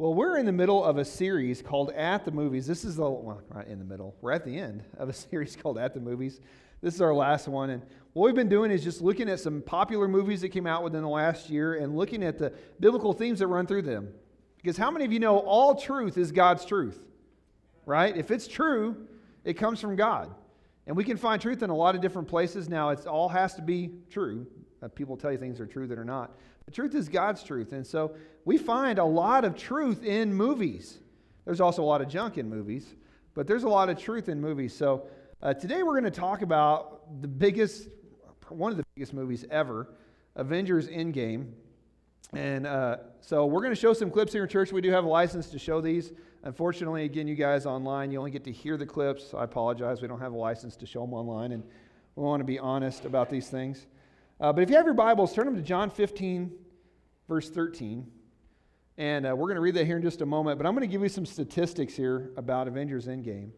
Well, we're in the middle of a series called At the Movies. This is the, well, right in the middle. We're at the end of a series called At the Movies. This is our last one. And what we've been doing is just looking at some popular movies that came out within the last year and looking at the biblical themes that run through them. Because how many of you know all truth is God's truth? Right? If it's true, it comes from God. And we can find truth in a lot of different places. Now, it all has to be true. Uh, people tell you things are true that are not. The truth is God's truth. And so we find a lot of truth in movies. There's also a lot of junk in movies, but there's a lot of truth in movies. So uh, today we're going to talk about the biggest, one of the biggest movies ever, Avengers Endgame. And uh, so we're going to show some clips here in church. We do have a license to show these. Unfortunately, again, you guys online, you only get to hear the clips. I apologize. We don't have a license to show them online, and we want to be honest about these things. Uh, but if you have your Bibles, turn them to John 15, verse 13. And uh, we're going to read that here in just a moment. But I'm going to give you some statistics here about Avengers Endgame.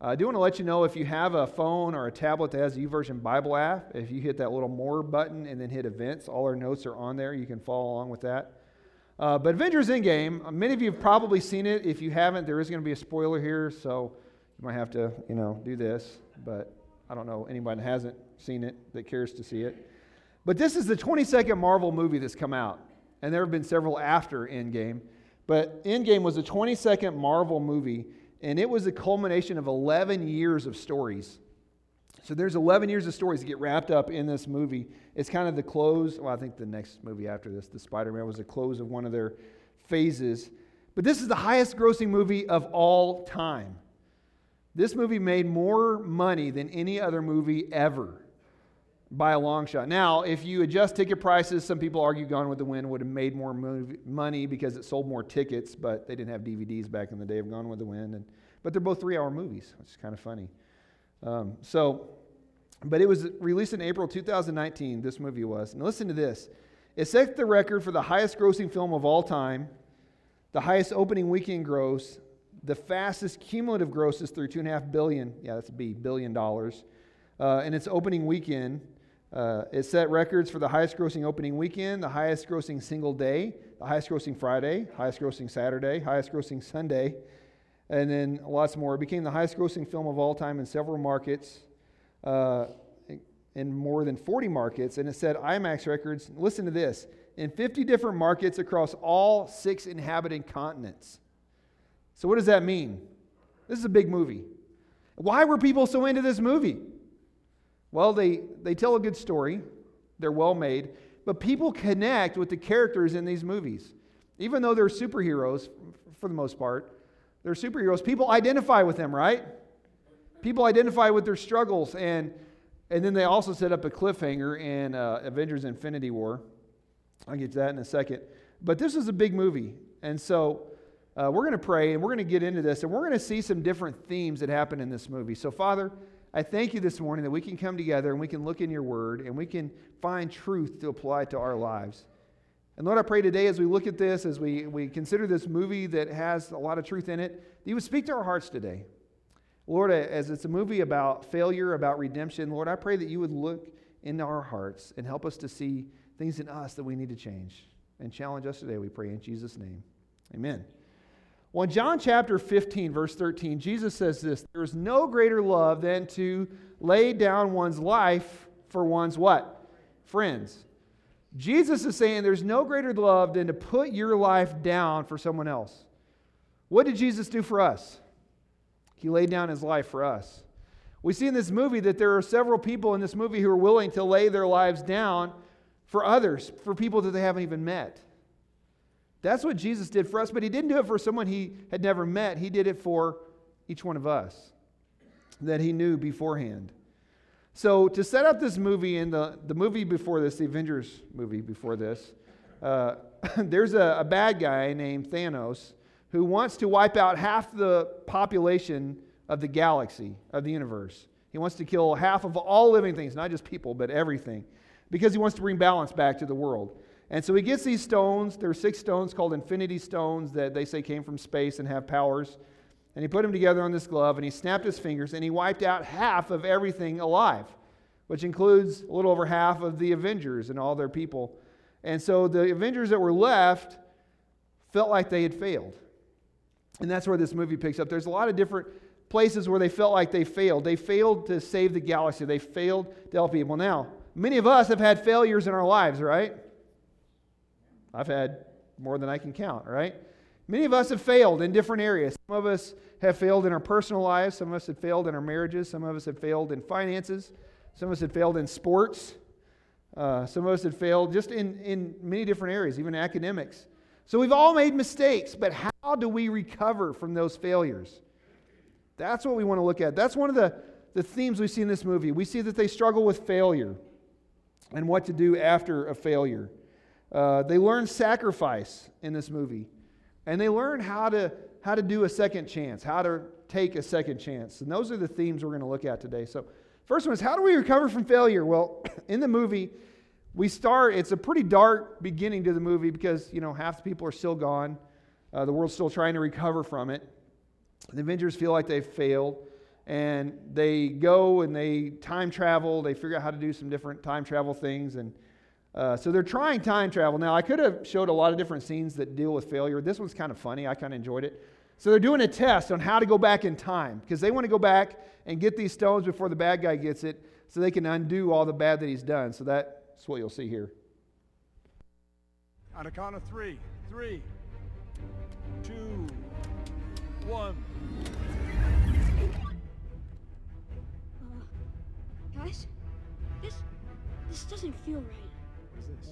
Uh, I do want to let you know if you have a phone or a tablet that has the YouVersion Bible app, if you hit that little More button and then hit Events, all our notes are on there. You can follow along with that. Uh, but Avengers Endgame, uh, many of you have probably seen it. If you haven't, there is going to be a spoiler here, so you might have to, you know, do this. But I don't know anybody that hasn't seen it that cares to see it. But this is the 22nd Marvel movie that's come out, and there have been several after Endgame. But Endgame was the 22nd Marvel movie, and it was the culmination of 11 years of stories. So there's 11 years of stories that get wrapped up in this movie. It's kind of the close. Well, I think the next movie after this, the Spider-Man, was the close of one of their phases. But this is the highest grossing movie of all time. This movie made more money than any other movie ever by a long shot. Now, if you adjust ticket prices, some people argue Gone with the Wind would have made more movie, money because it sold more tickets, but they didn't have DVDs back in the day of Gone with the Wind. And, but they're both three hour movies, which is kind of funny. Um, so, but it was released in April 2019, this movie was. And listen to this it set the record for the highest grossing film of all time, the highest opening weekend gross, the fastest cumulative grosses through two and a half billion, yeah, that's a B, billion dollars, uh, in its opening weekend. Uh, it set records for the highest grossing opening weekend, the highest grossing single day, the highest grossing Friday, highest grossing Saturday, highest grossing Sunday, and then lots more. It became the highest grossing film of all time in several markets, uh, in more than 40 markets, and it set IMAX records, listen to this, in 50 different markets across all six inhabited continents. So, what does that mean? This is a big movie. Why were people so into this movie? Well, they, they tell a good story, they're well made, but people connect with the characters in these movies. Even though they're superheroes, for the most part, they're superheroes, people identify with them, right? People identify with their struggles, and, and then they also set up a cliffhanger in uh, Avengers Infinity War. I'll get to that in a second. But this is a big movie, and so uh, we're going to pray and we're going to get into this, and we're going to see some different themes that happen in this movie. So, Father, I thank you this morning that we can come together and we can look in your word and we can find truth to apply to our lives. And Lord, I pray today as we look at this, as we, we consider this movie that has a lot of truth in it, that you would speak to our hearts today. Lord, as it's a movie about failure, about redemption, Lord, I pray that you would look into our hearts and help us to see things in us that we need to change. And challenge us today, we pray in Jesus' name. Amen. Well, in John chapter 15, verse 13, Jesus says this There is no greater love than to lay down one's life for one's what? Friends. Jesus is saying there's no greater love than to put your life down for someone else. What did Jesus do for us? He laid down his life for us. We see in this movie that there are several people in this movie who are willing to lay their lives down for others, for people that they haven't even met. That's what Jesus did for us, but he didn't do it for someone he had never met. He did it for each one of us that he knew beforehand. So, to set up this movie and the, the movie before this, the Avengers movie before this, uh, there's a, a bad guy named Thanos who wants to wipe out half the population of the galaxy, of the universe. He wants to kill half of all living things, not just people, but everything, because he wants to bring balance back to the world. And so he gets these stones. There are six stones called infinity stones that they say came from space and have powers. And he put them together on this glove and he snapped his fingers and he wiped out half of everything alive, which includes a little over half of the Avengers and all their people. And so the Avengers that were left felt like they had failed. And that's where this movie picks up. There's a lot of different places where they felt like they failed. They failed to save the galaxy, they failed to help people. Now, many of us have had failures in our lives, right? I've had more than I can count, right? Many of us have failed in different areas. Some of us have failed in our personal lives. Some of us have failed in our marriages. Some of us have failed in finances. Some of us have failed in sports. Uh, some of us have failed just in, in many different areas, even academics. So we've all made mistakes, but how do we recover from those failures? That's what we want to look at. That's one of the, the themes we see in this movie. We see that they struggle with failure and what to do after a failure. Uh, they learn sacrifice in this movie, and they learn how to, how to do a second chance, how to take a second chance. And those are the themes we're going to look at today. So, first one is how do we recover from failure? Well, in the movie, we start, it's a pretty dark beginning to the movie because, you know, half the people are still gone. Uh, the world's still trying to recover from it. The Avengers feel like they've failed. And they go and they time travel. They figure out how to do some different time travel things. And uh, so they're trying time travel. Now, I could have showed a lot of different scenes that deal with failure. This one's kind of funny. I kind of enjoyed it. So they're doing a test on how to go back in time because they want to go back and get these stones before the bad guy gets it so they can undo all the bad that he's done. So that's what you'll see here. On a count of three. Three, two, one. Uh, guys, this this doesn't feel right.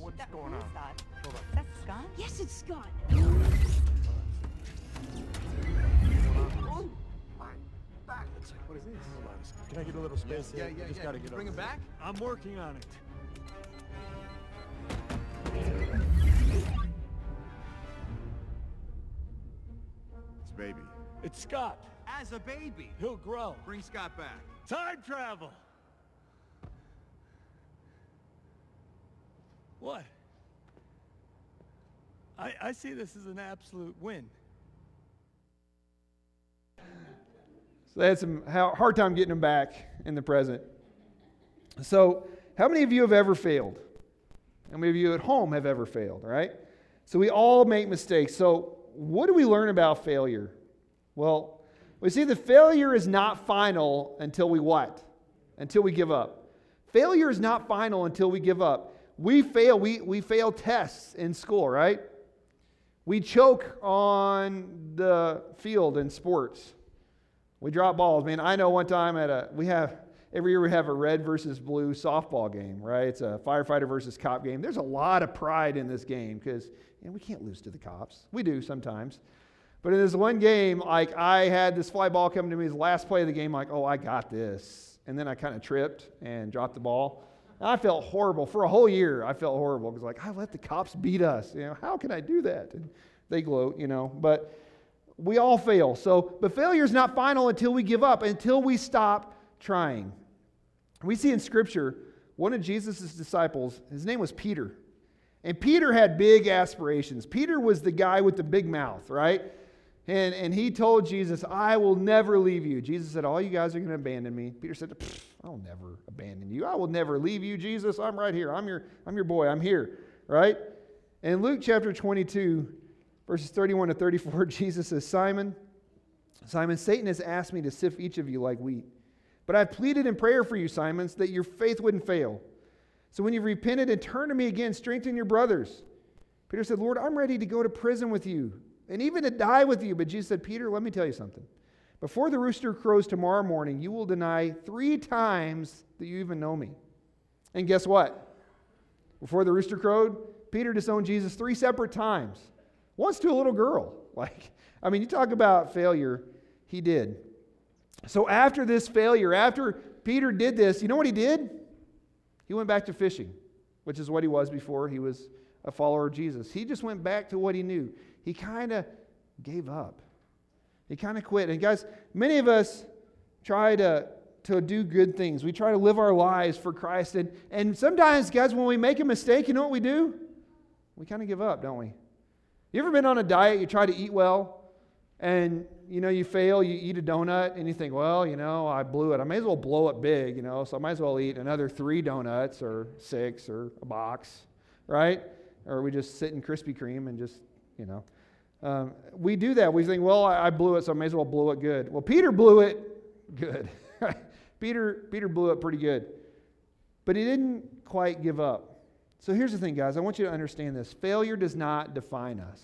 What is That- going who's on? that? Hold on. That's Scott? Yes, it's Scott. Oh, back. What is this? Hold on. Can I get a little space Yeah, here? yeah, I just yeah. gotta get you bring over him there. back? I'm working on it. It's baby. It's Scott. As a baby. He'll grow. Bring Scott back. Time travel. What? I, I see this as an absolute win. So they had some hard time getting them back in the present. So, how many of you have ever failed? How many of you at home have ever failed, right? So, we all make mistakes. So, what do we learn about failure? Well, we see that failure is not final until we what? Until we give up. Failure is not final until we give up. We fail, we, we fail tests in school, right? We choke on the field in sports. We drop balls. Man, I know one time at a, we have, every year we have a red versus blue softball game, right? It's a firefighter versus cop game. There's a lot of pride in this game because you know, we can't lose to the cops. We do sometimes. But in this one game, like I had this fly ball coming to me the last play of the game, like, oh, I got this. And then I kind of tripped and dropped the ball. I felt horrible. For a whole year, I felt horrible because, like, I let the cops beat us. You know, how can I do that? And they gloat, you know. But we all fail. So, but failure is not final until we give up, until we stop trying. We see in Scripture one of Jesus' disciples, his name was Peter. And Peter had big aspirations. Peter was the guy with the big mouth, right? And, and he told Jesus, I will never leave you. Jesus said, All you guys are going to abandon me. Peter said, I'll never abandon you. I will never leave you, Jesus. I'm right here. I'm your, I'm your boy. I'm here, right? In Luke chapter 22, verses 31 to 34, Jesus says, Simon, Simon, Satan has asked me to sift each of you like wheat. But I've pleaded in prayer for you, Simon, so that your faith wouldn't fail. So when you've repented and turned to me again, strengthen your brothers. Peter said, Lord, I'm ready to go to prison with you and even to die with you. But Jesus said, Peter, let me tell you something. Before the rooster crows tomorrow morning, you will deny three times that you even know me. And guess what? Before the rooster crowed, Peter disowned Jesus three separate times. Once to a little girl. Like, I mean, you talk about failure, he did. So after this failure, after Peter did this, you know what he did? He went back to fishing, which is what he was before he was a follower of Jesus. He just went back to what he knew. He kind of gave up. He kind of quit. And guys, many of us try to, to do good things. We try to live our lives for Christ. And, and sometimes, guys, when we make a mistake, you know what we do? We kind of give up, don't we? You ever been on a diet, you try to eat well, and you know you fail, you eat a donut, and you think, well, you know, I blew it. I may as well blow it big, you know, so I might as well eat another three donuts or six or a box, right? Or we just sit in Krispy Kreme and just, you know. Um, we do that. We think, well, I, I blew it, so I may as well blow it good. Well, Peter blew it good. Peter, Peter blew it pretty good. But he didn't quite give up. So here's the thing, guys. I want you to understand this failure does not define us.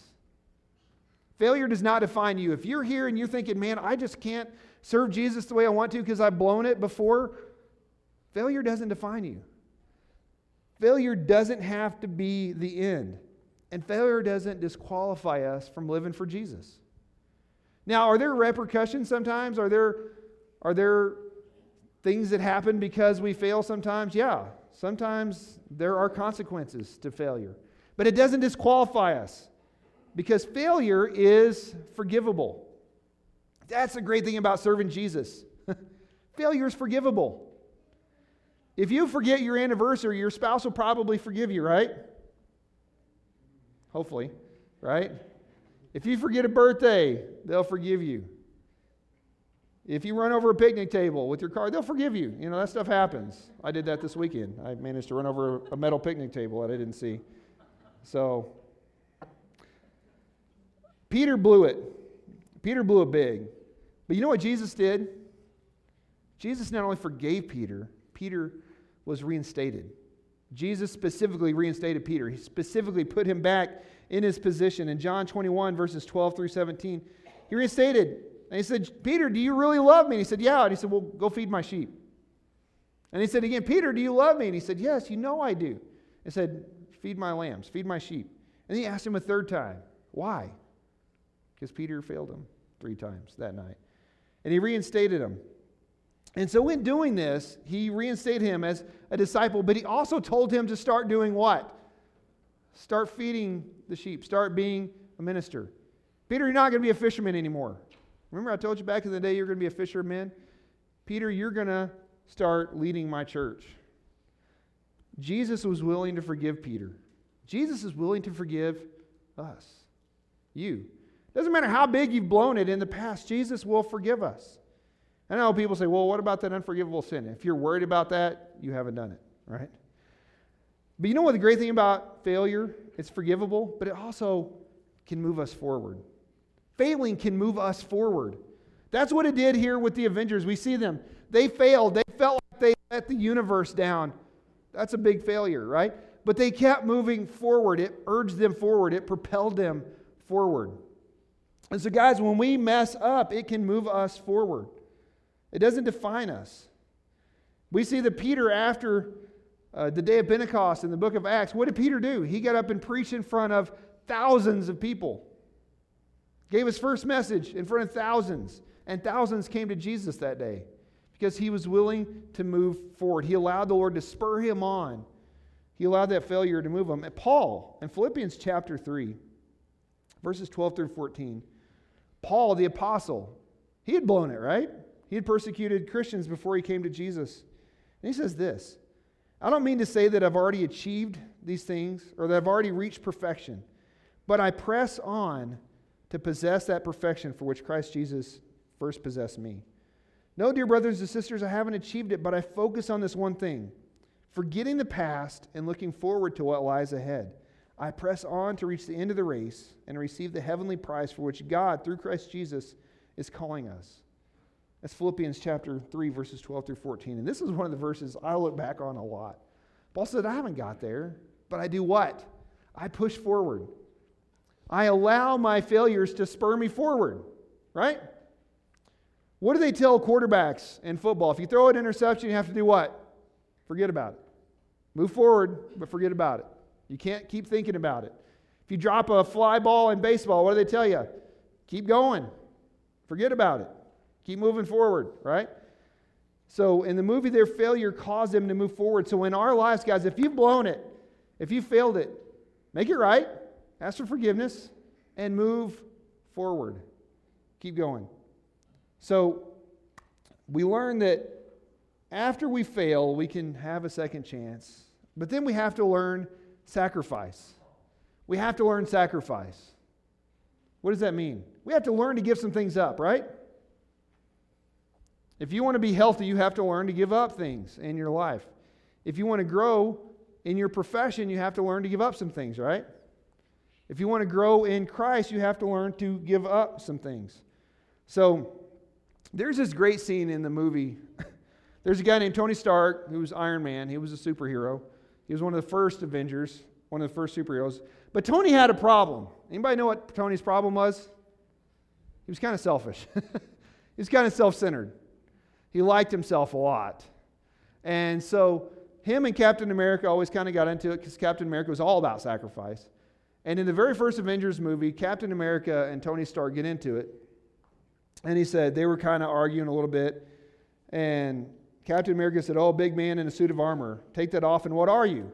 Failure does not define you. If you're here and you're thinking, man, I just can't serve Jesus the way I want to because I've blown it before, failure doesn't define you. Failure doesn't have to be the end. And failure doesn't disqualify us from living for Jesus. Now, are there repercussions sometimes? Are there, are there things that happen because we fail sometimes? Yeah. Sometimes there are consequences to failure. But it doesn't disqualify us because failure is forgivable. That's the great thing about serving Jesus. failure is forgivable. If you forget your anniversary, your spouse will probably forgive you, right? Hopefully, right? If you forget a birthday, they'll forgive you. If you run over a picnic table with your car, they'll forgive you. You know, that stuff happens. I did that this weekend. I managed to run over a metal picnic table that I didn't see. So, Peter blew it. Peter blew it big. But you know what Jesus did? Jesus not only forgave Peter, Peter was reinstated. Jesus specifically reinstated Peter. He specifically put him back in his position. In John 21, verses 12 through 17, he reinstated. And he said, Peter, do you really love me? And he said, Yeah. And he said, Well, go feed my sheep. And he said again, Peter, do you love me? And he said, Yes, you know I do. He said, Feed my lambs, feed my sheep. And he asked him a third time, Why? Because Peter failed him three times that night. And he reinstated him. And so, in doing this, he reinstated him as a disciple, but he also told him to start doing what? Start feeding the sheep, start being a minister. Peter, you're not going to be a fisherman anymore. Remember, I told you back in the day you're going to be a fisherman? Peter, you're going to start leading my church. Jesus was willing to forgive Peter. Jesus is willing to forgive us, you. Doesn't matter how big you've blown it in the past, Jesus will forgive us. I know people say, well, what about that unforgivable sin? If you're worried about that, you haven't done it, right? But you know what the great thing about failure? It's forgivable, but it also can move us forward. Failing can move us forward. That's what it did here with the Avengers. We see them. They failed. They felt like they let the universe down. That's a big failure, right? But they kept moving forward. It urged them forward, it propelled them forward. And so, guys, when we mess up, it can move us forward. It doesn't define us. We see that Peter, after uh, the day of Pentecost in the book of Acts, what did Peter do? He got up and preached in front of thousands of people. Gave his first message in front of thousands, and thousands came to Jesus that day because he was willing to move forward. He allowed the Lord to spur him on. He allowed that failure to move him. And Paul, in Philippians chapter 3, verses 12 through 14, Paul, the apostle, he had blown it, right? He had persecuted Christians before he came to Jesus. And he says this I don't mean to say that I've already achieved these things or that I've already reached perfection, but I press on to possess that perfection for which Christ Jesus first possessed me. No, dear brothers and sisters, I haven't achieved it, but I focus on this one thing forgetting the past and looking forward to what lies ahead. I press on to reach the end of the race and receive the heavenly prize for which God, through Christ Jesus, is calling us. That's Philippians chapter 3, verses 12 through 14. And this is one of the verses I look back on a lot. Paul said, I haven't got there, but I do what? I push forward. I allow my failures to spur me forward, right? What do they tell quarterbacks in football? If you throw an interception, you have to do what? Forget about it. Move forward, but forget about it. You can't keep thinking about it. If you drop a fly ball in baseball, what do they tell you? Keep going. Forget about it. Keep moving forward, right? So in the movie, their failure caused them to move forward. So in our lives, guys, if you've blown it, if you failed it, make it right, ask for forgiveness, and move forward. Keep going. So we learn that after we fail, we can have a second chance. But then we have to learn sacrifice. We have to learn sacrifice. What does that mean? We have to learn to give some things up, right? If you want to be healthy, you have to learn to give up things in your life. If you want to grow in your profession, you have to learn to give up some things, right? If you want to grow in Christ, you have to learn to give up some things. So there's this great scene in the movie. There's a guy named Tony Stark who was Iron Man. He was a superhero. He was one of the first Avengers, one of the first superheroes. But Tony had a problem. Anybody know what Tony's problem was? He was kind of selfish. he was kind of self-centered. He liked himself a lot. And so him and Captain America always kind of got into it because Captain America was all about sacrifice. And in the very first Avengers movie, Captain America and Tony Stark get into it. And he said they were kind of arguing a little bit. And Captain America said, Oh, big man in a suit of armor, take that off, and what are you?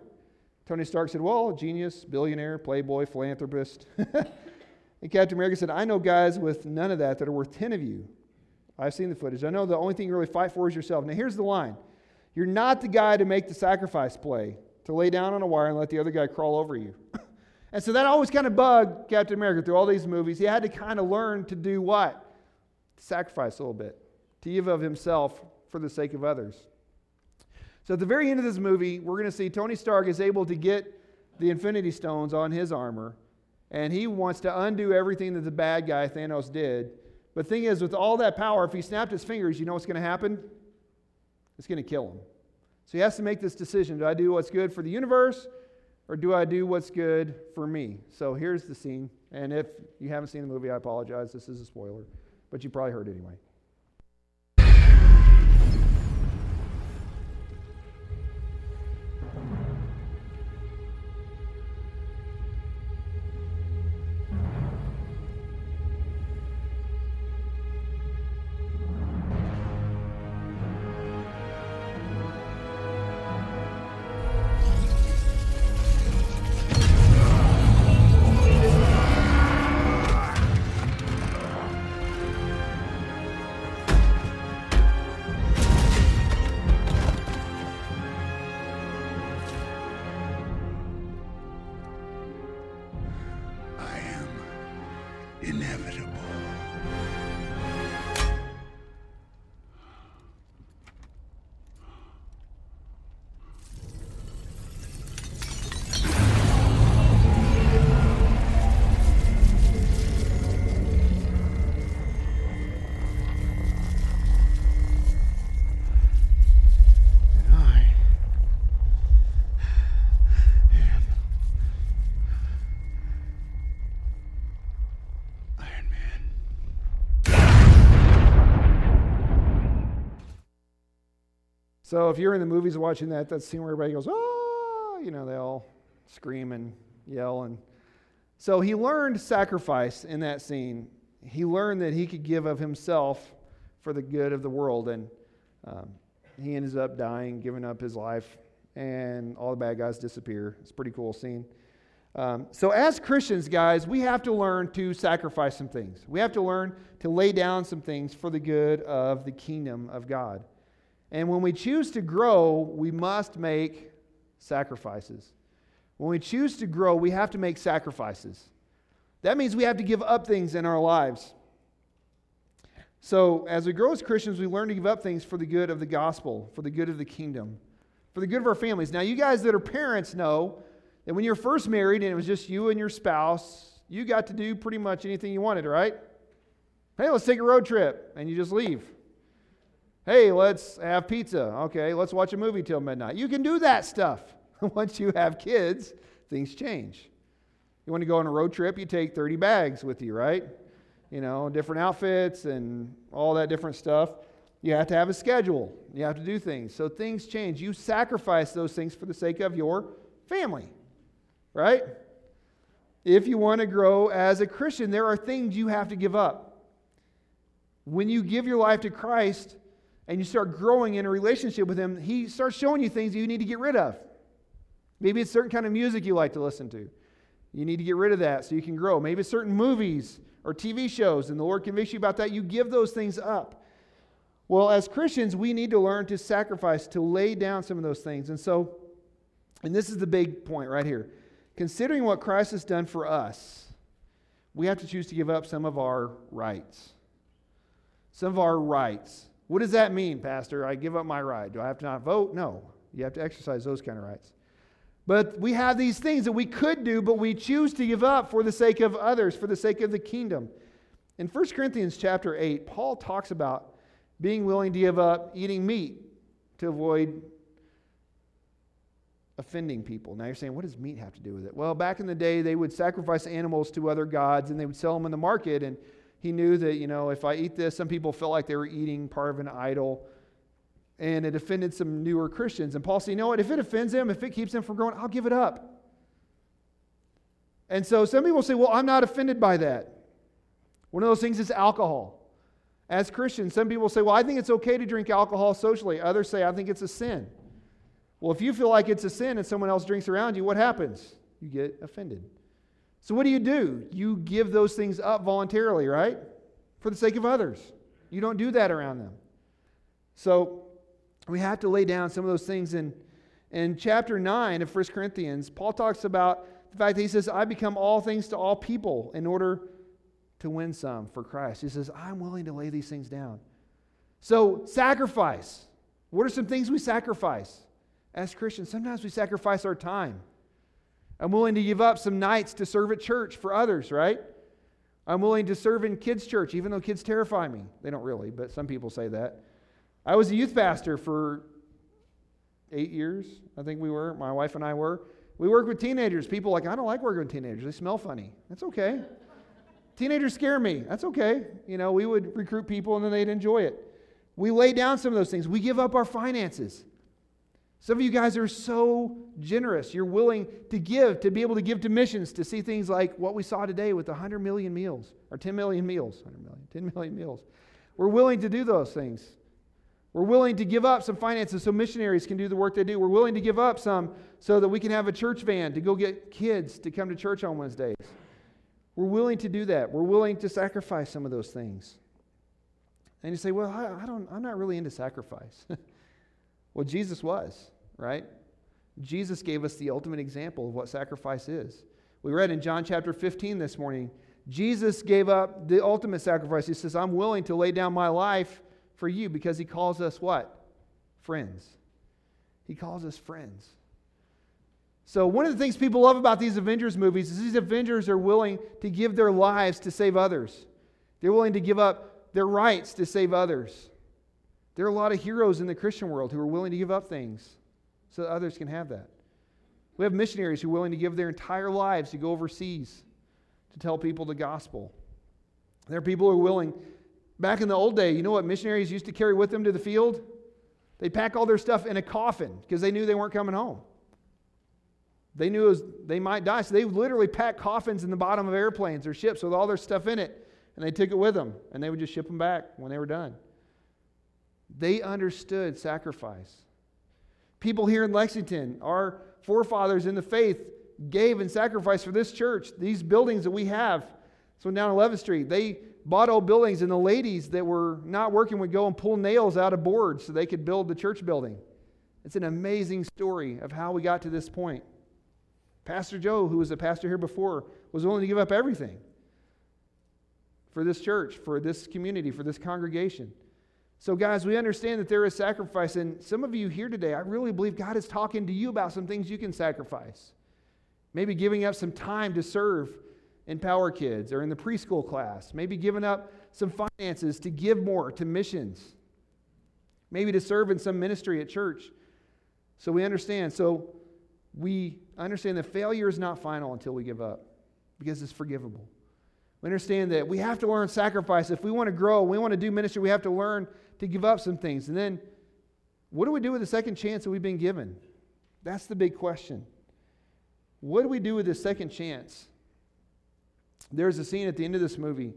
Tony Stark said, Well, genius, billionaire, playboy, philanthropist. and Captain America said, I know guys with none of that that are worth 10 of you. I've seen the footage. I know the only thing you really fight for is yourself. Now, here's the line You're not the guy to make the sacrifice play, to lay down on a wire and let the other guy crawl over you. and so that always kind of bugged Captain America through all these movies. He had to kind of learn to do what? sacrifice a little bit, to give of himself for the sake of others. So at the very end of this movie, we're going to see Tony Stark is able to get the Infinity Stones on his armor, and he wants to undo everything that the bad guy Thanos did. But thing is, with all that power, if he snapped his fingers, you know what's going to happen? It's going to kill him. So he has to make this decision do I do what's good for the universe, or do I do what's good for me? So here's the scene. And if you haven't seen the movie, I apologize. This is a spoiler but you probably heard it anyway. So if you're in the movies watching that, that scene where everybody goes, oh, you know, they all scream and yell. And so he learned sacrifice in that scene. He learned that he could give of himself for the good of the world. And um, he ends up dying, giving up his life, and all the bad guys disappear. It's a pretty cool scene. Um, so, as Christians, guys, we have to learn to sacrifice some things. We have to learn to lay down some things for the good of the kingdom of God. And when we choose to grow, we must make sacrifices. When we choose to grow, we have to make sacrifices. That means we have to give up things in our lives. So, as we grow as Christians, we learn to give up things for the good of the gospel, for the good of the kingdom, for the good of our families. Now, you guys that are parents know that when you're first married and it was just you and your spouse, you got to do pretty much anything you wanted, right? Hey, let's take a road trip, and you just leave. Hey, let's have pizza. Okay, let's watch a movie till midnight. You can do that stuff. Once you have kids, things change. You want to go on a road trip, you take 30 bags with you, right? You know, different outfits and all that different stuff. You have to have a schedule. You have to do things. So things change. You sacrifice those things for the sake of your family, right? If you want to grow as a Christian, there are things you have to give up. When you give your life to Christ, and you start growing in a relationship with Him, He starts showing you things that you need to get rid of. Maybe it's certain kind of music you like to listen to. You need to get rid of that so you can grow. Maybe it's certain movies or TV shows, and the Lord convicts you about that. You give those things up. Well, as Christians, we need to learn to sacrifice, to lay down some of those things. And so, and this is the big point right here. Considering what Christ has done for us, we have to choose to give up some of our rights. Some of our rights. What does that mean, Pastor? I give up my right. Do I have to not vote? No. You have to exercise those kind of rights. But we have these things that we could do, but we choose to give up for the sake of others, for the sake of the kingdom. In 1 Corinthians chapter 8, Paul talks about being willing to give up eating meat to avoid offending people. Now you're saying, what does meat have to do with it? Well, back in the day, they would sacrifice animals to other gods and they would sell them in the market. And he knew that, you know, if I eat this, some people felt like they were eating part of an idol. And it offended some newer Christians. And Paul said, you know what? If it offends them, if it keeps them from growing, I'll give it up. And so some people say, well, I'm not offended by that. One of those things is alcohol. As Christians, some people say, well, I think it's okay to drink alcohol socially. Others say, I think it's a sin. Well, if you feel like it's a sin and someone else drinks around you, what happens? You get offended. So, what do you do? You give those things up voluntarily, right? For the sake of others. You don't do that around them. So, we have to lay down some of those things. In, in chapter 9 of 1 Corinthians, Paul talks about the fact that he says, I become all things to all people in order to win some for Christ. He says, I'm willing to lay these things down. So, sacrifice. What are some things we sacrifice? As Christians, sometimes we sacrifice our time. I'm willing to give up some nights to serve at church for others, right? I'm willing to serve in kids' church, even though kids terrify me. They don't really, but some people say that. I was a youth pastor for eight years, I think we were. My wife and I were. We work with teenagers. People like, I don't like working with teenagers. They smell funny. That's okay. Teenagers scare me. That's okay. You know, we would recruit people and then they'd enjoy it. We lay down some of those things. We give up our finances. Some of you guys are so generous. You're willing to give, to be able to give to missions, to see things like what we saw today with 100 million meals, or 10 million meals, 100 million, 10 million meals. We're willing to do those things. We're willing to give up some finances so missionaries can do the work they do. We're willing to give up some so that we can have a church van to go get kids to come to church on Wednesdays. We're willing to do that. We're willing to sacrifice some of those things. And you say, well, I, I don't, I'm not really into sacrifice. Well, Jesus was, right? Jesus gave us the ultimate example of what sacrifice is. We read in John chapter 15 this morning, Jesus gave up the ultimate sacrifice. He says, I'm willing to lay down my life for you because he calls us what? Friends. He calls us friends. So, one of the things people love about these Avengers movies is these Avengers are willing to give their lives to save others. They're willing to give up their rights to save others. There are a lot of heroes in the Christian world who are willing to give up things so that others can have that. We have missionaries who are willing to give their entire lives to go overseas to tell people the gospel. There are people who are willing. Back in the old day, you know what missionaries used to carry with them to the field? They'd pack all their stuff in a coffin because they knew they weren't coming home. They knew was, they might die, so they literally pack coffins in the bottom of airplanes or ships with all their stuff in it, and they took it with them, and they would just ship them back when they were done. They understood sacrifice. People here in Lexington, our forefathers in the faith, gave and sacrificed for this church, these buildings that we have. So down 11th Street, they bought old buildings, and the ladies that were not working would go and pull nails out of boards so they could build the church building. It's an amazing story of how we got to this point. Pastor Joe, who was a pastor here before, was willing to give up everything for this church, for this community, for this congregation. So, guys, we understand that there is sacrifice. And some of you here today, I really believe God is talking to you about some things you can sacrifice. Maybe giving up some time to serve in Power Kids or in the preschool class. Maybe giving up some finances to give more to missions. Maybe to serve in some ministry at church. So, we understand. So, we understand that failure is not final until we give up because it's forgivable. We understand that we have to learn sacrifice. If we want to grow, we want to do ministry, we have to learn to give up some things. And then, what do we do with the second chance that we've been given? That's the big question. What do we do with the second chance? There's a scene at the end of this movie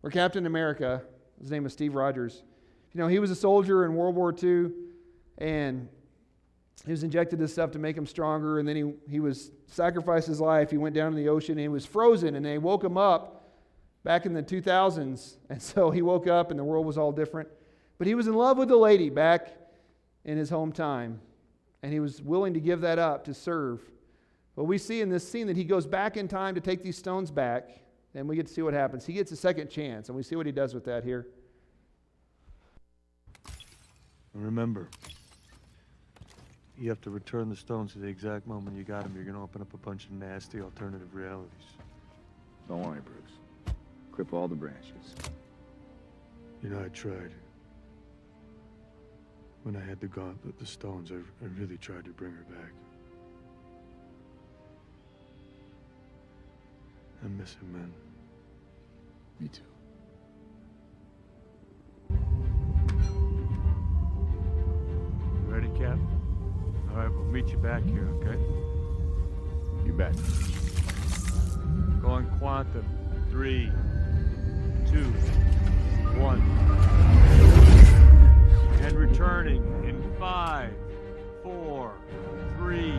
where Captain America, his name is Steve Rogers, you know, he was a soldier in World War II, and he was injected this stuff to make him stronger, and then he, he was sacrificed his life. He went down in the ocean, and he was frozen, and they woke him up back in the 2000s, and so he woke up, and the world was all different. But he was in love with the lady back in his home time, and he was willing to give that up to serve. But we see in this scene that he goes back in time to take these stones back, and we get to see what happens. He gets a second chance, and we see what he does with that here. Remember, You have to return the stones to the exact moment you got them. You're gonna open up a bunch of nasty alternative realities. Don't worry, Bruce. Clip all the branches. You know, I tried. When I had the gauntlet, the stones, I, I really tried to bring her back. I miss her, man. Me too. You ready, Cap? All right, we'll meet you back here, okay? You bet. Going quantum. Three, two, one. And returning in five, four, three,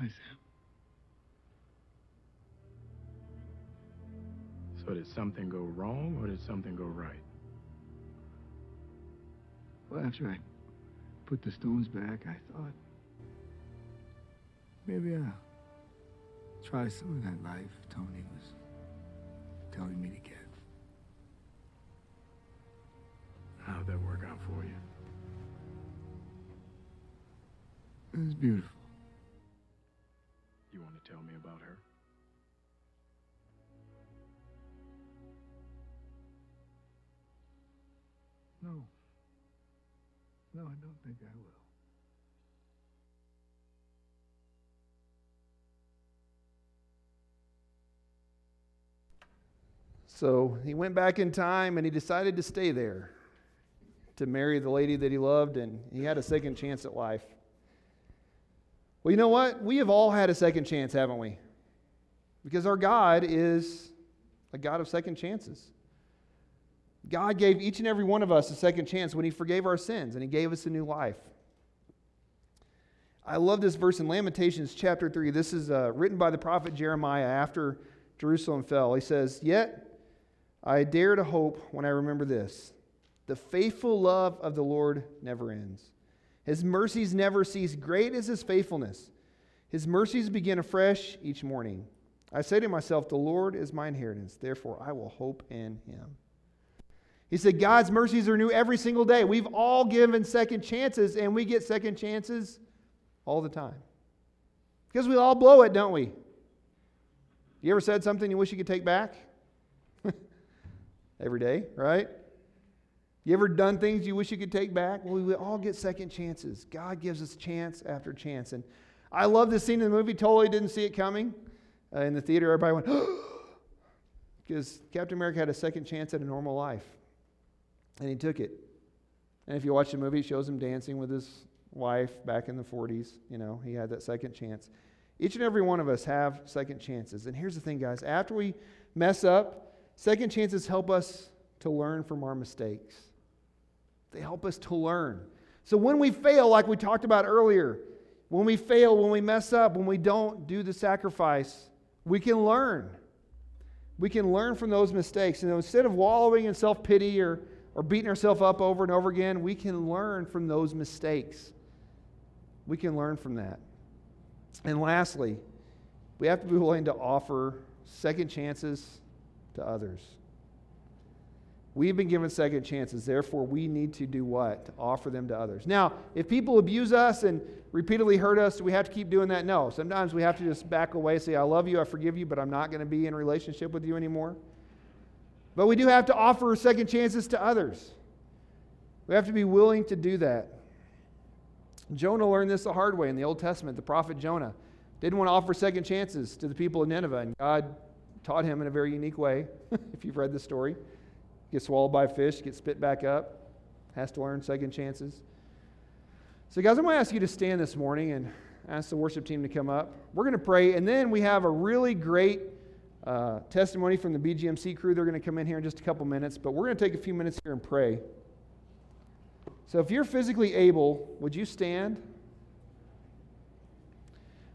Hi, Sam. So did something go wrong or did something go right? Well, after I put the stones back, I thought maybe I'll try some of that life Tony was telling me to get. How'd that work out for you? It was beautiful. You want to tell me about her? No. No, I don't think I will. So he went back in time and he decided to stay there to marry the lady that he loved, and he had a second chance at life. Well, you know what? We have all had a second chance, haven't we? Because our God is a God of second chances. God gave each and every one of us a second chance when he forgave our sins and he gave us a new life. I love this verse in Lamentations chapter 3. This is uh, written by the prophet Jeremiah after Jerusalem fell. He says, Yet I dare to hope when I remember this the faithful love of the Lord never ends. His mercies never cease. Great is his faithfulness. His mercies begin afresh each morning. I say to myself, The Lord is my inheritance, therefore I will hope in him. He said, God's mercies are new every single day. We've all given second chances, and we get second chances all the time. Because we all blow it, don't we? You ever said something you wish you could take back? Every day, right? You ever done things you wish you could take back? Well, we all get second chances. God gives us chance after chance. And I love this scene in the movie. Totally didn't see it coming. Uh, in the theater, everybody went, because Captain America had a second chance at a normal life. And he took it. And if you watch the movie, it shows him dancing with his wife back in the 40s. You know, he had that second chance. Each and every one of us have second chances. And here's the thing, guys after we mess up, second chances help us to learn from our mistakes. They help us to learn. So when we fail, like we talked about earlier, when we fail, when we mess up, when we don't do the sacrifice, we can learn. We can learn from those mistakes. And instead of wallowing in self pity or, or beating ourselves up over and over again, we can learn from those mistakes. We can learn from that. And lastly, we have to be willing to offer second chances to others. We've been given second chances, therefore, we need to do what? To offer them to others. Now, if people abuse us and repeatedly hurt us, do we have to keep doing that? No. Sometimes we have to just back away, say, I love you, I forgive you, but I'm not going to be in relationship with you anymore. But we do have to offer second chances to others. We have to be willing to do that. Jonah learned this the hard way in the Old Testament. The prophet Jonah didn't want to offer second chances to the people of Nineveh, and God taught him in a very unique way, if you've read the story. Gets swallowed by a fish, gets spit back up, has to learn second chances. So, guys, I'm going to ask you to stand this morning and ask the worship team to come up. We're going to pray, and then we have a really great uh, testimony from the BGMC crew. They're going to come in here in just a couple minutes, but we're going to take a few minutes here and pray. So if you're physically able, would you stand?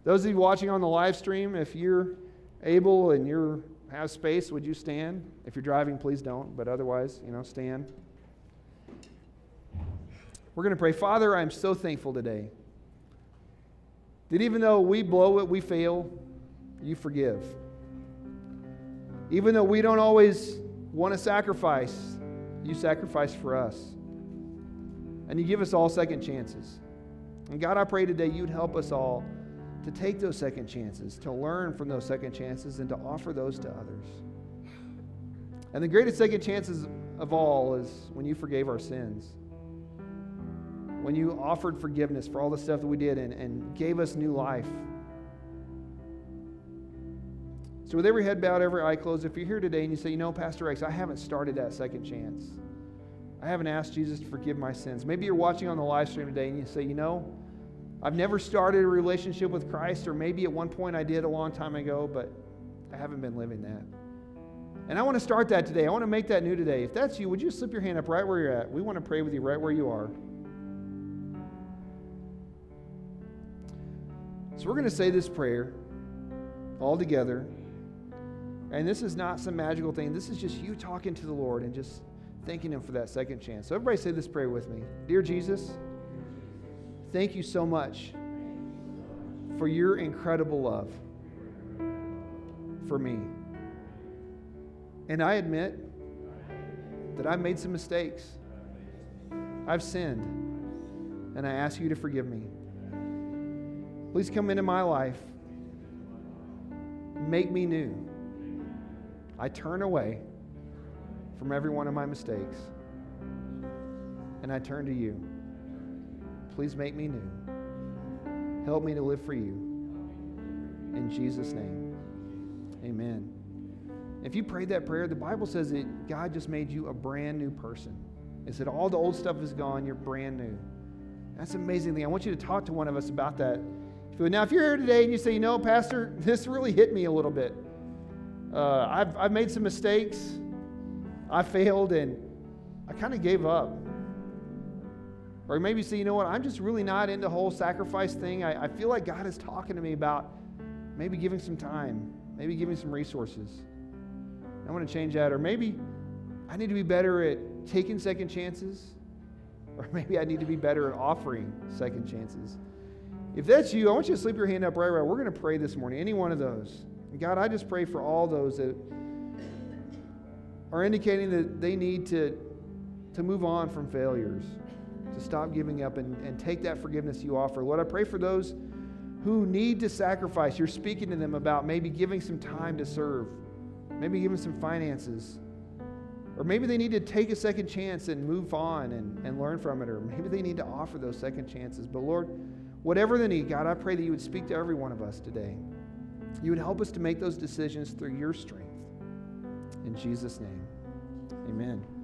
Those of you watching on the live stream, if you're able and you have space, would you stand? If you're driving, please don't, but otherwise, you know, stand. We're going to pray. Father, I'm so thankful today that even though we blow it, we fail, you forgive. Even though we don't always want to sacrifice, you sacrifice for us. And you give us all second chances. And God, I pray today you'd help us all to take those second chances, to learn from those second chances, and to offer those to others. And the greatest second chances of all is when you forgave our sins. When you offered forgiveness for all the stuff that we did and, and gave us new life. So, with every head bowed, every eye closed, if you're here today and you say, you know, Pastor X, I haven't started that second chance. I haven't asked Jesus to forgive my sins. Maybe you're watching on the live stream today and you say, you know, I've never started a relationship with Christ, or maybe at one point I did a long time ago, but I haven't been living that. And I want to start that today. I want to make that new today. If that's you, would you slip your hand up right where you're at? We want to pray with you right where you are. So we're going to say this prayer all together. And this is not some magical thing. This is just you talking to the Lord and just thanking Him for that second chance. So, everybody say this prayer with me Dear Jesus, thank you so much for your incredible love for me. And I admit that I've made some mistakes. I've sinned. And I ask you to forgive me. Please come into my life. Make me new. I turn away from every one of my mistakes and I turn to you. Please make me new. Help me to live for you. In Jesus' name, amen. If you prayed that prayer, the Bible says that God just made you a brand new person. It said all the old stuff is gone, you're brand new. That's amazing thing. I want you to talk to one of us about that. Now, if you're here today and you say, you know, Pastor, this really hit me a little bit. Uh, I've, I've made some mistakes. I failed and I kind of gave up. Or maybe you say, you know what, I'm just really not into whole sacrifice thing. I, I feel like God is talking to me about maybe giving some time, maybe giving some resources. I want to change that. Or maybe I need to be better at taking second chances. Or maybe I need to be better at offering second chances. If that's you, I want you to slip your hand up right right. We're going to pray this morning. Any one of those. God, I just pray for all those that are indicating that they need to, to move on from failures, to stop giving up and, and take that forgiveness you offer. Lord, I pray for those who need to sacrifice. You're speaking to them about maybe giving some time to serve, maybe giving some finances. Or maybe they need to take a second chance and move on and, and learn from it. Or maybe they need to offer those second chances. But Lord, whatever the need, God, I pray that you would speak to every one of us today. You would help us to make those decisions through your strength. In Jesus' name, amen.